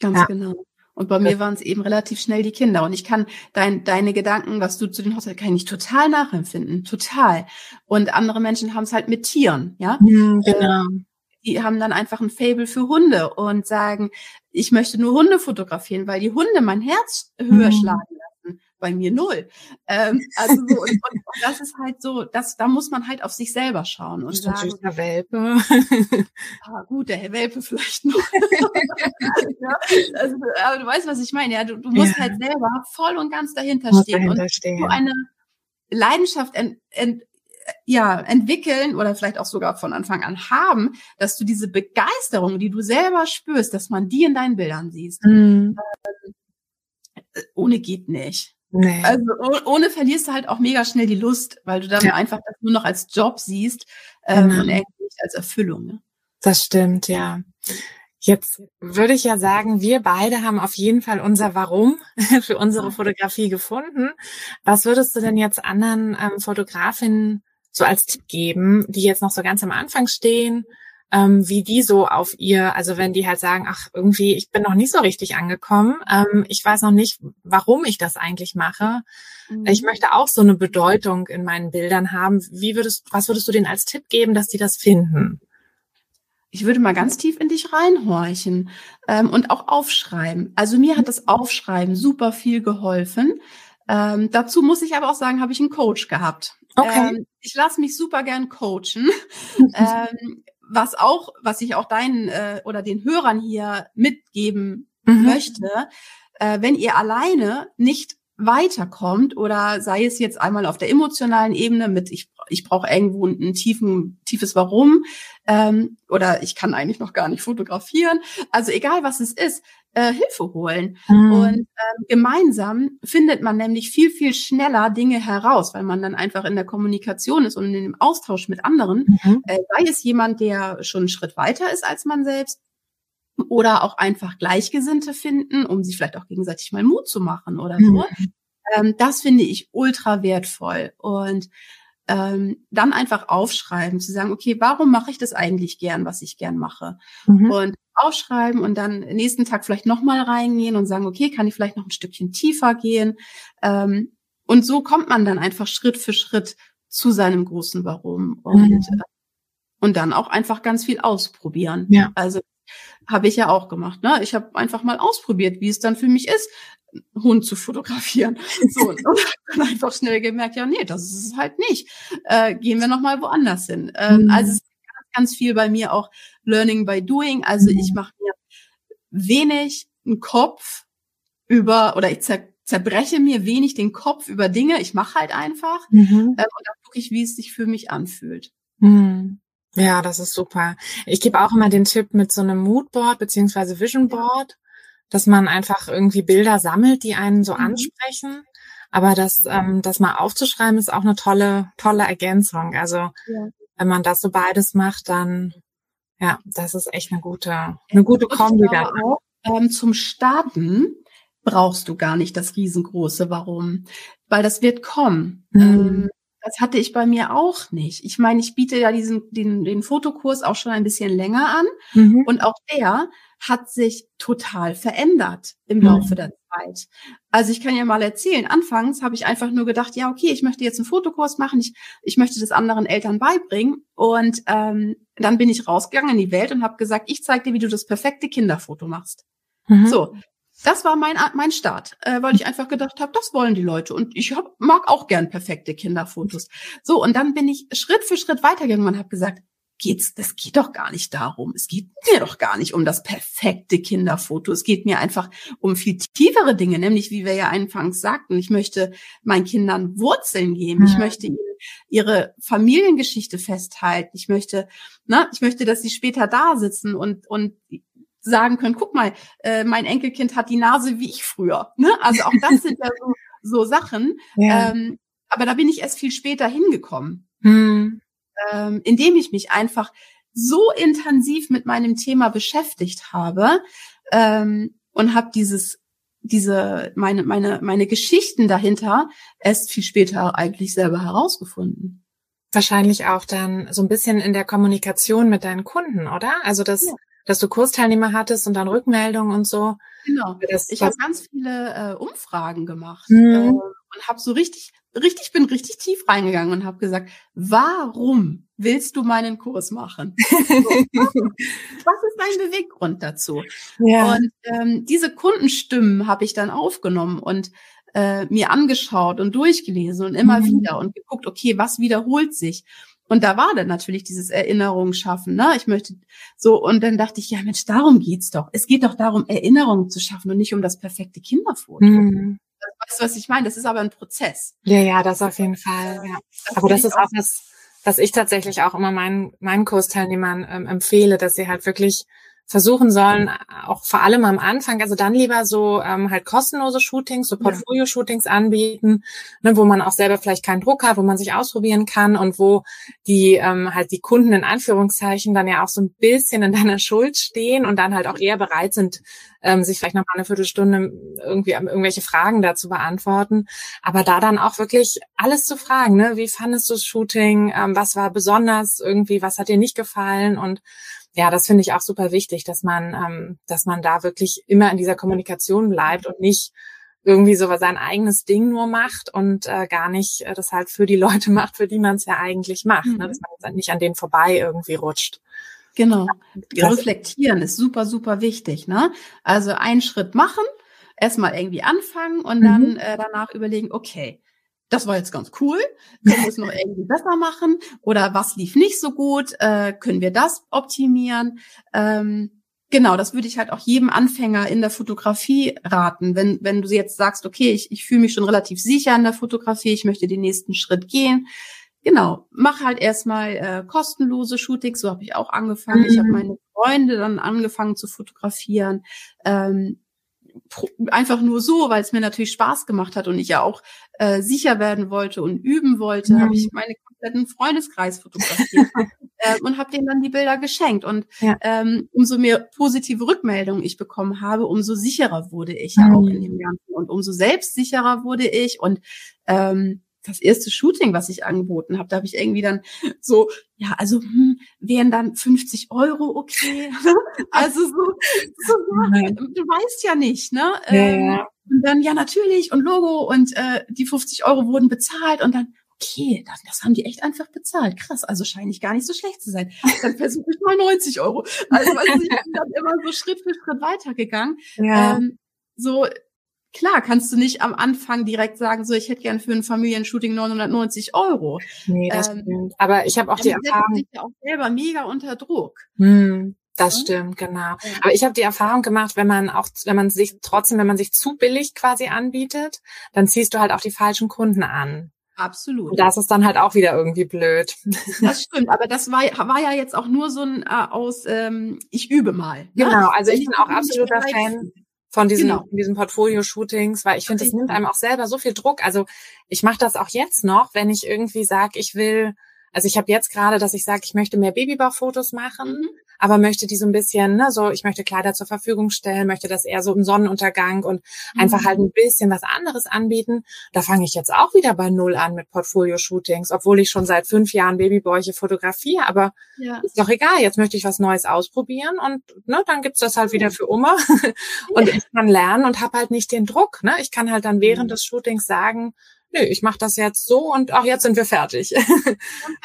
Ganz ja. genau. Und bei mir waren es eben relativ schnell die Kinder. Und ich kann dein, deine Gedanken, was du zu den Hochzeiten, kann ich total nachempfinden. Total. Und andere Menschen haben es halt mit Tieren, ja. Mhm, genau. Die haben dann einfach ein Fable für Hunde und sagen, ich möchte nur Hunde fotografieren, weil die Hunde mein Herz höher mhm. schlagen bei mir null. Ähm, also so, und, und, und, das ist halt so, das, da muss man halt auf sich selber schauen und sagen. Der Welpe. ah, gut, der Herr Welpe vielleicht noch. ja, also, aber du weißt, was ich meine. Ja, du, du musst ja. halt selber voll und ganz dahinter stehen dahinter und stehen. so eine Leidenschaft ent, ent, ja, entwickeln oder vielleicht auch sogar von Anfang an haben, dass du diese Begeisterung, die du selber spürst, dass man die in deinen Bildern siehst. Mhm. Äh, ohne geht nicht. Nee. Also ohne verlierst du halt auch mega schnell die Lust, weil du dann ja. einfach das nur noch als Job siehst ähm, genau. und eigentlich als Erfüllung. Ne? Das stimmt, ja. Jetzt würde ich ja sagen, wir beide haben auf jeden Fall unser Warum für unsere Fotografie gefunden. Was würdest du denn jetzt anderen ähm, Fotografinnen so als Tipp geben, die jetzt noch so ganz am Anfang stehen ähm, wie die so auf ihr, also wenn die halt sagen, ach, irgendwie, ich bin noch nicht so richtig angekommen, ähm, ich weiß noch nicht, warum ich das eigentlich mache. Mhm. Ich möchte auch so eine Bedeutung in meinen Bildern haben. Wie würdest, was würdest du denen als Tipp geben, dass die das finden? Ich würde mal ganz tief in dich reinhorchen ähm, und auch aufschreiben. Also mir hat das Aufschreiben super viel geholfen. Ähm, dazu muss ich aber auch sagen, habe ich einen Coach gehabt. Okay. Ähm, ich lasse mich super gern coachen. ähm, was auch, was ich auch deinen äh, oder den Hörern hier mitgeben mhm. möchte, äh, wenn ihr alleine nicht weiterkommt oder sei es jetzt einmal auf der emotionalen Ebene mit ich ich brauche irgendwo einen tiefen tiefes Warum ähm, oder ich kann eigentlich noch gar nicht fotografieren also egal was es ist äh, Hilfe holen. Mhm. Und ähm, gemeinsam findet man nämlich viel, viel schneller Dinge heraus, weil man dann einfach in der Kommunikation ist und in dem Austausch mit anderen. Mhm. Äh, sei es jemand, der schon einen Schritt weiter ist als man selbst, oder auch einfach Gleichgesinnte finden, um sich vielleicht auch gegenseitig mal Mut zu machen oder so. Mhm. Ähm, das finde ich ultra wertvoll. Und ähm, dann einfach aufschreiben, zu sagen, okay, warum mache ich das eigentlich gern, was ich gern mache? Mhm. Und aufschreiben und dann nächsten Tag vielleicht nochmal reingehen und sagen, okay, kann ich vielleicht noch ein Stückchen tiefer gehen? Ähm, und so kommt man dann einfach Schritt für Schritt zu seinem großen Warum und, mhm. Äh, und dann auch einfach ganz viel ausprobieren. Ja. Also habe ich ja auch gemacht. Ne? Ich habe einfach mal ausprobiert, wie es dann für mich ist, Hund zu fotografieren. So, und dann einfach schnell gemerkt, ja, nee, das ist es halt nicht. Äh, gehen wir noch mal woanders hin. Ähm, mhm. Also es ist ganz, ganz viel bei mir auch Learning by Doing. Also mhm. ich mache mir wenig einen Kopf über, oder ich zer zerbreche mir wenig den Kopf über Dinge. Ich mache halt einfach mhm. äh, und dann gucke ich, wie es sich für mich anfühlt. Mhm. Ja, das ist super. Ich gebe auch immer den Tipp mit so einem Moodboard beziehungsweise Vision Board, dass man einfach irgendwie Bilder sammelt, die einen so mhm. ansprechen. Aber das, ähm, das mal aufzuschreiben, ist auch eine tolle, tolle Ergänzung. Also ja. wenn man das so beides macht, dann ja, das ist echt eine gute, eine gute Kombi da. Ähm, zum Starten brauchst du gar nicht das riesengroße Warum, weil das wird kommen. Mhm. Ähm, das hatte ich bei mir auch nicht. Ich meine, ich biete ja diesen den, den Fotokurs auch schon ein bisschen länger an mhm. und auch der hat sich total verändert im mhm. Laufe der Zeit. Also ich kann ja mal erzählen, anfangs habe ich einfach nur gedacht, ja, okay, ich möchte jetzt einen Fotokurs machen, ich, ich möchte das anderen Eltern beibringen. Und ähm, dann bin ich rausgegangen in die Welt und habe gesagt, ich zeige dir, wie du das perfekte Kinderfoto machst. Mhm. So, das war mein, mein Start, äh, weil ich einfach gedacht habe, das wollen die Leute und ich hab, mag auch gern perfekte Kinderfotos. So, und dann bin ich Schritt für Schritt weitergegangen und habe gesagt, geht's, das geht doch gar nicht darum. Es geht mir doch gar nicht um das perfekte Kinderfoto. Es geht mir einfach um viel tiefere Dinge, nämlich wie wir ja anfangs sagten, ich möchte meinen Kindern Wurzeln geben. Ich möchte ihnen ihre Familiengeschichte festhalten. Ich möchte, ne, ich möchte, dass sie später da sitzen und, und sagen können, guck mal, äh, mein Enkelkind hat die Nase wie ich früher. Ne? Also auch das sind ja so, so Sachen. Ja. Ähm, aber da bin ich erst viel später hingekommen, hm. ähm, indem ich mich einfach so intensiv mit meinem Thema beschäftigt habe ähm, und habe dieses diese meine meine meine Geschichten dahinter erst viel später eigentlich selber herausgefunden. Wahrscheinlich auch dann so ein bisschen in der Kommunikation mit deinen Kunden, oder? Also das ja dass du Kursteilnehmer hattest und dann Rückmeldungen und so. Genau. Das, ich habe ganz viele äh, Umfragen gemacht mhm. äh, und habe so richtig, richtig, bin richtig tief reingegangen und habe gesagt, warum willst du meinen Kurs machen? so, was ist dein Beweggrund dazu? Ja. Und ähm, diese Kundenstimmen habe ich dann aufgenommen und äh, mir angeschaut und durchgelesen und immer mhm. wieder und geguckt, okay, was wiederholt sich? Und da war dann natürlich dieses Erinnerungen schaffen, ne? Ich möchte so, und dann dachte ich, ja Mensch, darum geht's doch. Es geht doch darum, Erinnerungen zu schaffen und nicht um das perfekte Kinderfoto. Mhm. Weißt du, was ich meine? Das ist aber ein Prozess. Ja, ja, das auf jeden Fall. Ja. Das aber das ist auch was, was ich tatsächlich auch immer meinen, meinen Kursteilnehmern ähm, empfehle, dass sie halt wirklich versuchen sollen, auch vor allem am Anfang, also dann lieber so ähm, halt kostenlose Shootings, so Portfolio-Shootings anbieten, ne, wo man auch selber vielleicht keinen Druck hat, wo man sich ausprobieren kann und wo die ähm, halt die Kunden in Anführungszeichen dann ja auch so ein bisschen in deiner Schuld stehen und dann halt auch eher bereit sind, ähm, sich vielleicht noch mal eine Viertelstunde irgendwie irgendwelche Fragen dazu beantworten. Aber da dann auch wirklich alles zu fragen, ne? Wie fandest du das Shooting? Ähm, was war besonders irgendwie? Was hat dir nicht gefallen? Und ja, das finde ich auch super wichtig, dass man, ähm, dass man da wirklich immer in dieser Kommunikation bleibt und nicht irgendwie so sein eigenes Ding nur macht und äh, gar nicht äh, das halt für die Leute macht, für die man es ja eigentlich macht, ne? mhm. ne? dass man nicht an denen vorbei irgendwie rutscht. Genau. Reflektieren ist super, super wichtig. Ne? Also einen Schritt machen, erstmal irgendwie anfangen und dann mhm. äh, danach überlegen, okay, das war jetzt ganz cool, können wir es noch irgendwie besser machen oder was lief nicht so gut, äh, können wir das optimieren. Ähm, genau, das würde ich halt auch jedem Anfänger in der Fotografie raten. Wenn, wenn du jetzt sagst, okay, ich, ich fühle mich schon relativ sicher in der Fotografie, ich möchte den nächsten Schritt gehen. Genau, mach halt erstmal äh, kostenlose Shootings, so habe ich auch angefangen. Mhm. Ich habe meine Freunde dann angefangen zu fotografieren. Ähm, einfach nur so, weil es mir natürlich Spaß gemacht hat und ich ja auch äh, sicher werden wollte und üben wollte, mhm. habe ich meine kompletten Freundeskreis fotografiert äh, und habe denen dann die Bilder geschenkt. Und ja. ähm, umso mehr positive Rückmeldungen ich bekommen habe, umso sicherer wurde ich mhm. ja auch in dem Ganzen und umso selbstsicherer wurde ich und ähm, das erste Shooting, was ich angeboten habe, da habe ich irgendwie dann so, ja, also hm, wären dann 50 Euro okay. also so, so ja, du weißt ja nicht, ne? Ja, ja. Und dann, ja, natürlich, und Logo und äh, die 50 Euro wurden bezahlt und dann, okay, das, das haben die echt einfach bezahlt. Krass, also scheine ich gar nicht so schlecht zu sein. Dann versuche ich mal 90 Euro. Also weißt du, ich bin dann immer so Schritt für Schritt weitergegangen. Ja. Ähm, so, Klar, kannst du nicht am Anfang direkt sagen, so ich hätte gern für ein Familienshooting 990 Euro. Nee, das ähm, stimmt. Aber ich habe auch die Erfahrung. Ich ja auch selber mega unter Druck. Hm. Das stimmt, genau. Aber ich habe die Erfahrung gemacht, wenn man auch, wenn man sich trotzdem, wenn man sich zu billig quasi anbietet, dann ziehst du halt auch die falschen Kunden an. Absolut. Und das ist dann halt auch wieder irgendwie blöd. Das stimmt, aber das war, war ja jetzt auch nur so ein äh, aus, ähm, ich übe mal. Ne? Genau, also ich bin auch absoluter Fan von diesen, genau. diesen Portfolio-Shootings, weil ich finde, das nimmt einem auch selber so viel Druck. Also ich mache das auch jetzt noch, wenn ich irgendwie sage, ich will, also ich habe jetzt gerade, dass ich sage, ich möchte mehr Babybaufotos machen. Mhm aber möchte die so ein bisschen, ne, so, ich möchte Kleider zur Verfügung stellen, möchte das eher so im Sonnenuntergang und mhm. einfach halt ein bisschen was anderes anbieten. Da fange ich jetzt auch wieder bei Null an mit Portfolio-Shootings, obwohl ich schon seit fünf Jahren Babybäuche fotografiere, aber ja. ist doch egal, jetzt möchte ich was Neues ausprobieren und ne, dann gibt's das halt wieder für Oma und ich kann lernen und habe halt nicht den Druck. Ne? Ich kann halt dann während mhm. des Shootings sagen, nö, ich mache das jetzt so und auch jetzt sind wir fertig. genau.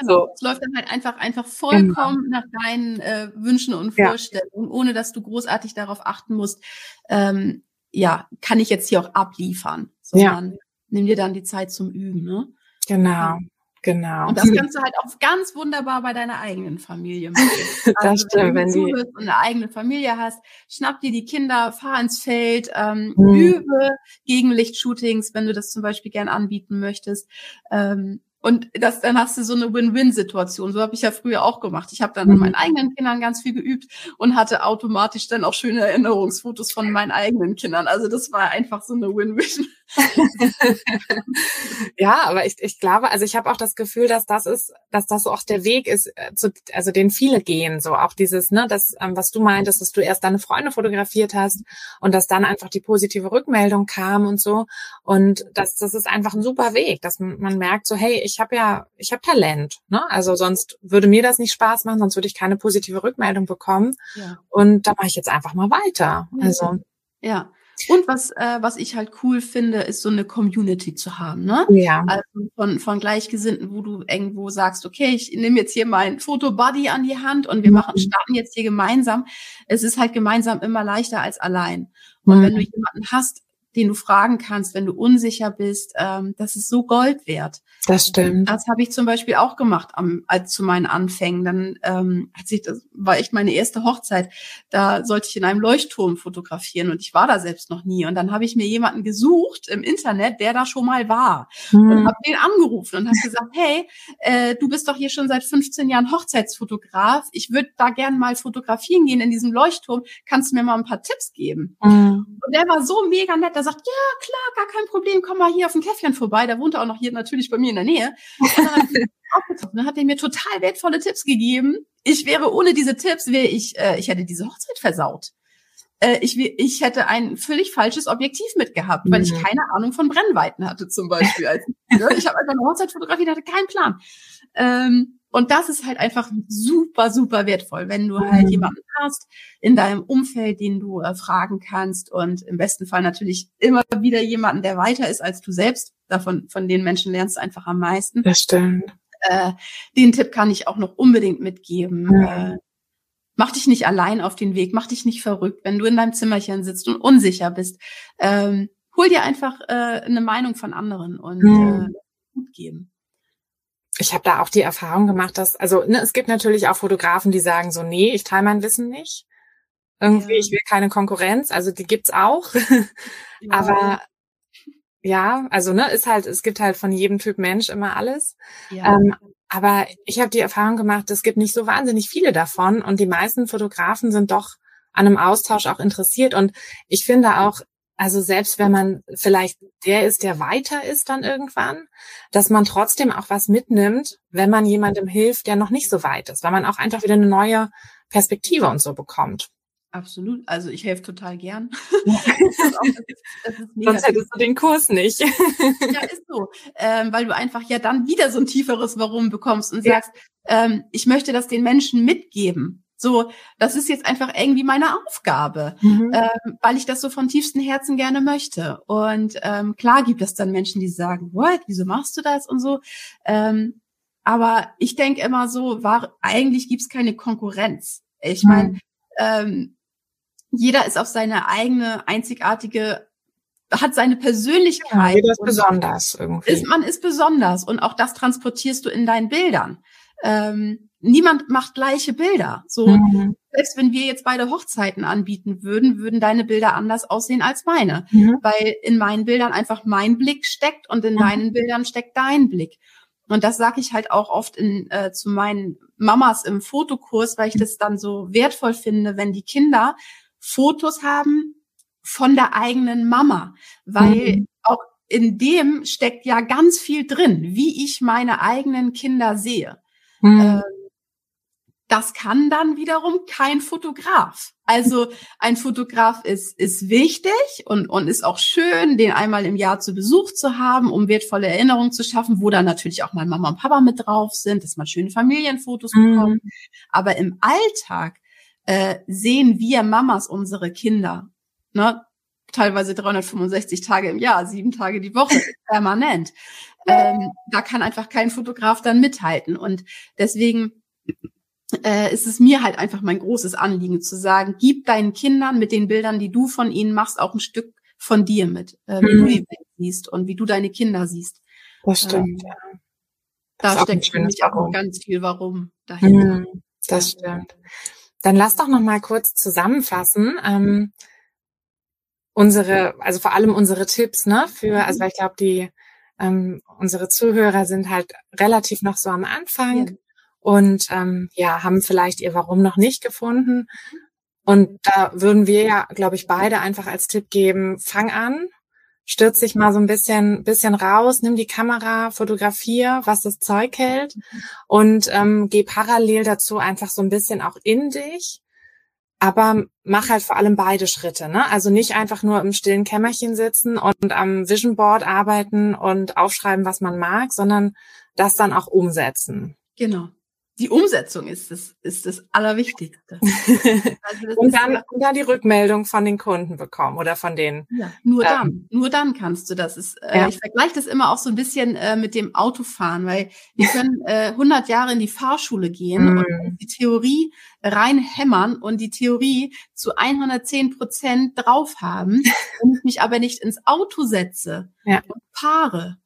so. Es läuft dann halt einfach einfach vollkommen genau. nach deinen äh, Wünschen und Vorstellungen, ja. ohne dass du großartig darauf achten musst, ähm, ja, kann ich jetzt hier auch abliefern, sondern ja. nimm dir dann die Zeit zum Üben, ne? Genau. Genau. Und das kannst du halt auch ganz wunderbar bei deiner eigenen Familie machen. das also, stimmt, wenn, wenn du und eine eigene Familie hast, schnapp dir die Kinder, fahr ins Feld, ähm, mhm. übe Gegenlichtshootings, wenn du das zum Beispiel gern anbieten möchtest. Ähm, und das, dann hast du so eine Win-Win-Situation. So habe ich ja früher auch gemacht. Ich habe dann mhm. an meinen eigenen Kindern ganz viel geübt und hatte automatisch dann auch schöne Erinnerungsfotos von meinen eigenen Kindern. Also das war einfach so eine Win-Win. ja, aber ich, ich glaube, also ich habe auch das Gefühl, dass das ist, dass das auch der Weg ist, äh, zu, also den viele gehen, so auch dieses, ne, das, ähm, was du meintest, dass du erst deine Freunde fotografiert hast und dass dann einfach die positive Rückmeldung kam und so. Und das, das ist einfach ein super Weg, dass man merkt, so, hey, ich ich habe ja, ich habe Talent. Ne? Also sonst würde mir das nicht Spaß machen, sonst würde ich keine positive Rückmeldung bekommen. Ja. Und da mache ich jetzt einfach mal weiter. Also ja. Und was, äh, was ich halt cool finde, ist so eine Community zu haben, ne? Ja. Also von, von Gleichgesinnten, wo du irgendwo sagst, okay, ich nehme jetzt hier mein Fotobuddy an die Hand und wir mhm. machen, starten jetzt hier gemeinsam. Es ist halt gemeinsam immer leichter als allein. Und mhm. wenn du jemanden hast, den du fragen kannst, wenn du unsicher bist, ähm, das ist so Gold wert. Das stimmt. Das habe ich zum Beispiel auch gemacht am, als zu meinen Anfängen. Dann ähm, hat sich das war echt meine erste Hochzeit. Da sollte ich in einem Leuchtturm fotografieren und ich war da selbst noch nie. Und dann habe ich mir jemanden gesucht im Internet, der da schon mal war hm. und habe den angerufen und habe gesagt, hey, äh, du bist doch hier schon seit 15 Jahren Hochzeitsfotograf. Ich würde da gern mal fotografieren gehen in diesem Leuchtturm. Kannst du mir mal ein paar Tipps geben? Hm. Und der war so mega nett. Der sagt, ja klar, gar kein Problem. Komm mal hier auf ein Käffchen vorbei. Der wohnte auch noch hier natürlich bei mir in der Nähe. Und dann hat er mir total wertvolle Tipps gegeben. Ich wäre ohne diese Tipps, wäre ich, äh, ich hätte diese Hochzeit versaut. Äh, ich, ich hätte ein völlig falsches Objektiv mitgehabt, weil ich mhm. keine Ahnung von Brennweiten hatte zum Beispiel. Also, ne? Ich habe einfach eine Hochzeit fotografiert, hatte keinen Plan. Ähm, und das ist halt einfach super, super wertvoll, wenn du halt mhm. jemanden hast in deinem Umfeld, den du äh, fragen kannst und im besten Fall natürlich immer wieder jemanden, der weiter ist als du selbst. Davon, von den Menschen lernst du einfach am meisten. Das stimmt. Äh, den Tipp kann ich auch noch unbedingt mitgeben. Mhm. Äh, mach dich nicht allein auf den Weg, mach dich nicht verrückt, wenn du in deinem Zimmerchen sitzt und unsicher bist. Ähm, hol dir einfach äh, eine Meinung von anderen und mhm. äh, gut geben ich habe da auch die Erfahrung gemacht, dass, also ne, es gibt natürlich auch Fotografen, die sagen so, nee, ich teile mein Wissen nicht. Irgendwie, ja. ich will keine Konkurrenz, also die gibt's auch. Ja. Aber ja, also ne, ist halt, es gibt halt von jedem Typ Mensch immer alles. Ja. Ähm, aber ich habe die Erfahrung gemacht, es gibt nicht so wahnsinnig viele davon und die meisten Fotografen sind doch an einem Austausch auch interessiert. Und ich finde auch, also selbst wenn man vielleicht der ist, der weiter ist dann irgendwann, dass man trotzdem auch was mitnimmt, wenn man jemandem hilft, der noch nicht so weit ist, weil man auch einfach wieder eine neue Perspektive und so bekommt. Absolut. Also ich helfe total gern. Sonst hättest du den Kurs nicht. ja, ist so. Ähm, weil du einfach ja dann wieder so ein tieferes Warum bekommst und sagst, ja. ähm, ich möchte das den Menschen mitgeben. So, das ist jetzt einfach irgendwie meine Aufgabe, mhm. ähm, weil ich das so von tiefstem Herzen gerne möchte. Und ähm, klar gibt es dann Menschen, die sagen, what, wieso machst du das und so. Ähm, aber ich denke immer so, war, eigentlich gibt's keine Konkurrenz. Ich meine, mhm. ähm, jeder ist auf seine eigene einzigartige hat seine Persönlichkeit. Ja, jeder ist besonders irgendwie. Ist, man ist besonders und auch das transportierst du in deinen Bildern. Ähm, niemand macht gleiche Bilder. So, mhm. selbst wenn wir jetzt beide Hochzeiten anbieten würden, würden deine Bilder anders aussehen als meine. Mhm. Weil in meinen Bildern einfach mein Blick steckt und in mhm. deinen Bildern steckt dein Blick. Und das sage ich halt auch oft in, äh, zu meinen Mamas im Fotokurs, weil ich das dann so wertvoll finde, wenn die Kinder Fotos haben von der eigenen Mama, weil mhm. auch in dem steckt ja ganz viel drin, wie ich meine eigenen Kinder sehe. Mhm. Das kann dann wiederum kein Fotograf. Also ein Fotograf ist, ist wichtig und, und ist auch schön, den einmal im Jahr zu Besuch zu haben, um wertvolle Erinnerungen zu schaffen, wo dann natürlich auch mal Mama und Papa mit drauf sind, dass man schöne Familienfotos mhm. bekommt. Aber im Alltag äh, sehen wir Mamas unsere Kinder. Ne? Teilweise 365 Tage im Jahr, sieben Tage die Woche, permanent. Ähm, da kann einfach kein Fotograf dann mithalten. Und deswegen äh, ist es mir halt einfach mein großes Anliegen zu sagen, gib deinen Kindern mit den Bildern, die du von ihnen machst, auch ein Stück von dir mit, äh, wie mhm. du die Welt siehst und wie du deine Kinder siehst. Das stimmt, ähm, ja. Das da steckt für mich auch ganz viel Warum dahinter. Mhm, das stimmt. Dann lass doch noch mal kurz zusammenfassen. Ähm, unsere, also vor allem unsere Tipps, ne, für, also mhm. ich glaube, die ähm, unsere Zuhörer sind halt relativ noch so am Anfang. Ja und ähm, ja, haben vielleicht ihr Warum noch nicht gefunden. Und da würden wir ja, glaube ich, beide einfach als Tipp geben, fang an, stürz dich mal so ein bisschen, bisschen raus, nimm die Kamera, fotografier, was das Zeug hält und ähm, geh parallel dazu einfach so ein bisschen auch in dich. Aber mach halt vor allem beide Schritte, ne? Also nicht einfach nur im stillen Kämmerchen sitzen und am Vision Board arbeiten und aufschreiben, was man mag, sondern das dann auch umsetzen. Genau die Umsetzung ist das, ist das Allerwichtigste. Also das und, dann, und dann die Rückmeldung von den Kunden bekommen oder von den. Ja, nur ähm, dann, nur dann kannst du das. Ist, äh, ja. Ich vergleiche das immer auch so ein bisschen äh, mit dem Autofahren, weil wir können äh, 100 Jahre in die Fahrschule gehen mm. und die Theorie reinhämmern und die Theorie zu 110 Prozent drauf haben und mich aber nicht ins Auto setze ja. und fahre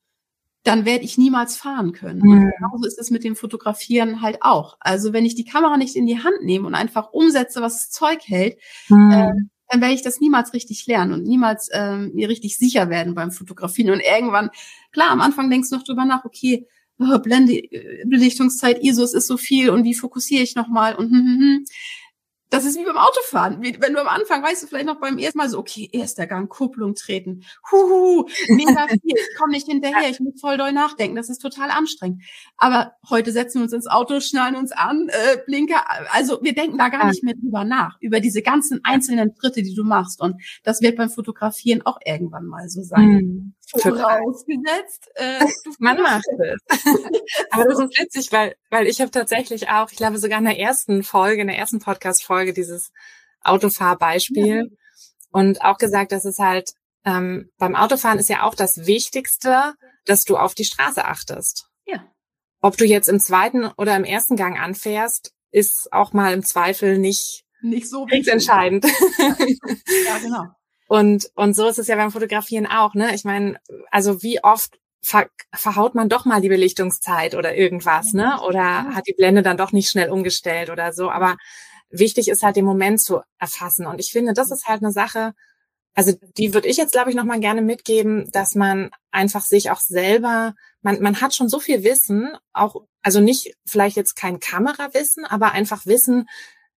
dann werde ich niemals fahren können. Mhm. Und genauso ist es mit dem Fotografieren halt auch. Also wenn ich die Kamera nicht in die Hand nehme und einfach umsetze, was das Zeug hält, mhm. äh, dann werde ich das niemals richtig lernen und niemals ähm, mir richtig sicher werden beim Fotografieren. Und irgendwann, klar, am Anfang denkst du noch drüber nach, okay, oh, Blende, äh, Belichtungszeit, ISO, es ist so viel und wie fokussiere ich nochmal und hm, hm, hm das ist wie beim Autofahren. Wenn du am Anfang weißt du vielleicht noch beim ersten Mal so, okay, erster Gang, Kupplung treten, huhu, mega viel, ich komme nicht hinterher, ich muss voll doll nachdenken, das ist total anstrengend. Aber heute setzen wir uns ins Auto, schnallen uns an, äh, Blinker, also wir denken da gar nicht mehr drüber nach, über diese ganzen einzelnen Schritte, die du machst. Und das wird beim Fotografieren auch irgendwann mal so sein. Mhm. Vorausgesetzt, äh, man macht es. Aber das ist witzig, weil, weil ich habe tatsächlich auch, ich glaube sogar in der ersten Folge, in der ersten Podcast-Folge, Folge dieses Autofahrbeispiel ja. und auch gesagt, dass es halt ähm, beim Autofahren ist ja auch das Wichtigste, dass du auf die Straße achtest. Ja. Ob du jetzt im zweiten oder im ersten Gang anfährst, ist auch mal im Zweifel nicht nicht so entscheidend. Ja, genau. Und, und so ist es ja beim Fotografieren auch, ne? Ich meine, also wie oft ver verhaut man doch mal die Belichtungszeit oder irgendwas, ne? Oder hat die Blende dann doch nicht schnell umgestellt oder so. Aber wichtig ist halt den Moment zu erfassen. Und ich finde, das ist halt eine Sache, also die würde ich jetzt, glaube ich, nochmal gerne mitgeben, dass man einfach sich auch selber, man, man hat schon so viel Wissen, auch, also nicht vielleicht jetzt kein Kamerawissen, aber einfach Wissen,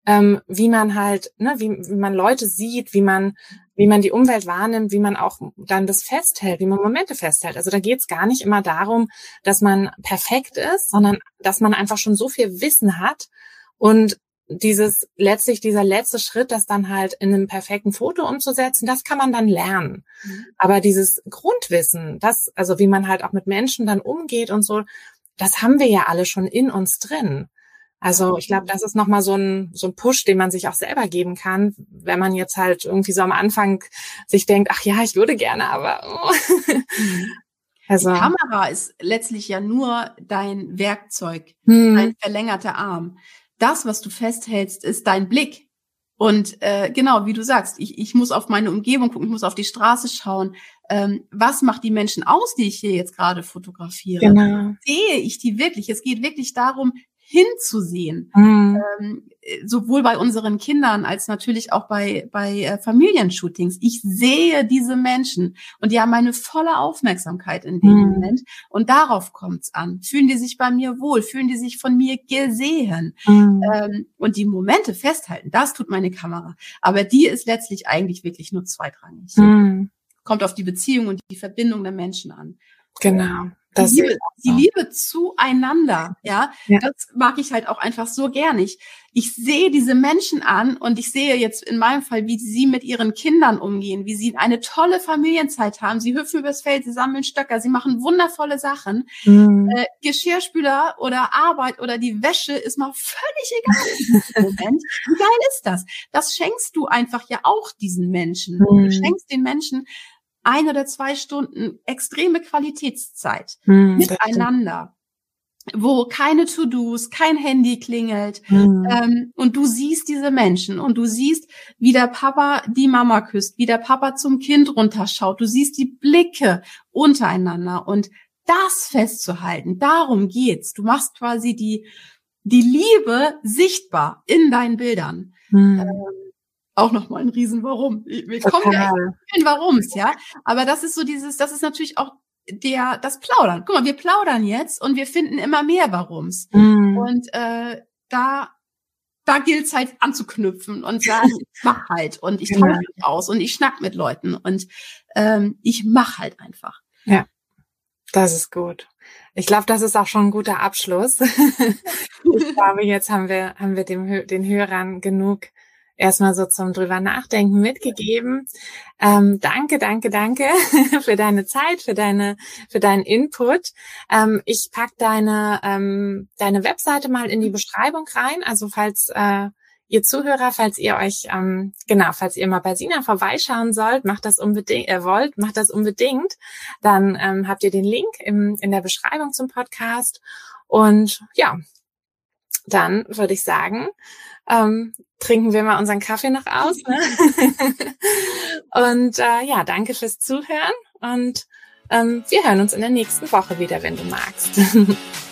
ähm, wie man halt, ne, wie, wie man Leute sieht, wie man, wie man die Umwelt wahrnimmt, wie man auch dann das festhält, wie man Momente festhält. Also da geht es gar nicht immer darum, dass man perfekt ist, sondern dass man einfach schon so viel Wissen hat und dieses letztlich dieser letzte Schritt, das dann halt in einem perfekten Foto umzusetzen, das kann man dann lernen. Mhm. Aber dieses Grundwissen, das also wie man halt auch mit Menschen dann umgeht und so, das haben wir ja alle schon in uns drin. Also ich glaube, das ist nochmal so ein, so ein Push, den man sich auch selber geben kann, wenn man jetzt halt irgendwie so am Anfang sich denkt, ach ja, ich würde gerne, aber. Oh. Also. Die Kamera ist letztlich ja nur dein Werkzeug, hm. dein verlängerter Arm das, was du festhältst, ist dein Blick. Und äh, genau, wie du sagst, ich, ich muss auf meine Umgebung gucken, ich muss auf die Straße schauen. Ähm, was macht die Menschen aus, die ich hier jetzt gerade fotografiere? Genau. Sehe ich die wirklich? Es geht wirklich darum, hinzusehen. Mhm. Ähm, sowohl bei unseren Kindern als natürlich auch bei, bei äh, Familienshootings. Ich sehe diese Menschen und die haben meine volle Aufmerksamkeit in dem mhm. Moment. Und darauf kommt's an. Fühlen die sich bei mir wohl? Fühlen die sich von mir gesehen? Mhm. Ähm, und die Momente festhalten, das tut meine Kamera. Aber die ist letztlich eigentlich wirklich nur zweitrangig. Mhm. Kommt auf die Beziehung und die Verbindung der Menschen an. Genau. Die Liebe, die Liebe zueinander, ja, ja, das mag ich halt auch einfach so gern. Ich, ich sehe diese Menschen an und ich sehe jetzt in meinem Fall, wie sie mit ihren Kindern umgehen, wie sie eine tolle Familienzeit haben. Sie hüpfen übers Feld, sie sammeln Stöcker, sie machen wundervolle Sachen. Mhm. Äh, Geschirrspüler oder Arbeit oder die Wäsche ist mal völlig egal Moment. Wie geil ist das? Das schenkst du einfach ja auch diesen Menschen. Mhm. Du schenkst den Menschen ein oder zwei Stunden extreme Qualitätszeit hm, miteinander, wo keine To-Dos, kein Handy klingelt hm. ähm, und du siehst diese Menschen und du siehst, wie der Papa die Mama küsst, wie der Papa zum Kind runterschaut, du siehst die Blicke untereinander und das festzuhalten, darum geht's. Du machst quasi die die Liebe sichtbar in deinen Bildern. Hm. Ähm, auch nochmal ein Riesen Warum. Wir kommen ja in Warums, ja. Aber das ist so dieses, das ist natürlich auch der, das Plaudern. Guck mal, wir plaudern jetzt und wir finden immer mehr Warums. Mm. Und äh, da, da gilt's halt anzuknüpfen und sagen, ich mach halt und ich tausche mich aus und ich schnack mit Leuten und ähm, ich mach halt einfach. Ja, das ist gut. Ich glaube, das ist auch schon ein guter Abschluss. ich glaube, jetzt haben wir, haben wir dem, den Hörern genug erstmal so zum drüber nachdenken mitgegeben. Ähm, danke, danke, danke für deine Zeit, für deine, für deinen Input. Ähm, ich pack deine, ähm, deine Webseite mal in die Beschreibung rein. Also falls äh, ihr Zuhörer, falls ihr euch, ähm, genau, falls ihr mal bei Sina vorbeischauen sollt, macht das unbedingt, äh, wollt, macht das unbedingt. Dann ähm, habt ihr den Link im, in der Beschreibung zum Podcast. Und ja, dann würde ich sagen, ähm, trinken wir mal unseren Kaffee noch aus. Ne? und äh, ja, danke fürs Zuhören und ähm, wir hören uns in der nächsten Woche wieder, wenn du magst.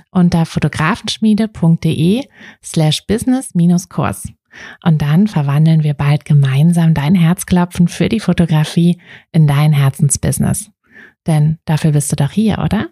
unter fotografenschmiede.de slash business-kurs. Und dann verwandeln wir bald gemeinsam dein Herzklopfen für die Fotografie in dein Herzensbusiness. Denn dafür bist du doch hier, oder?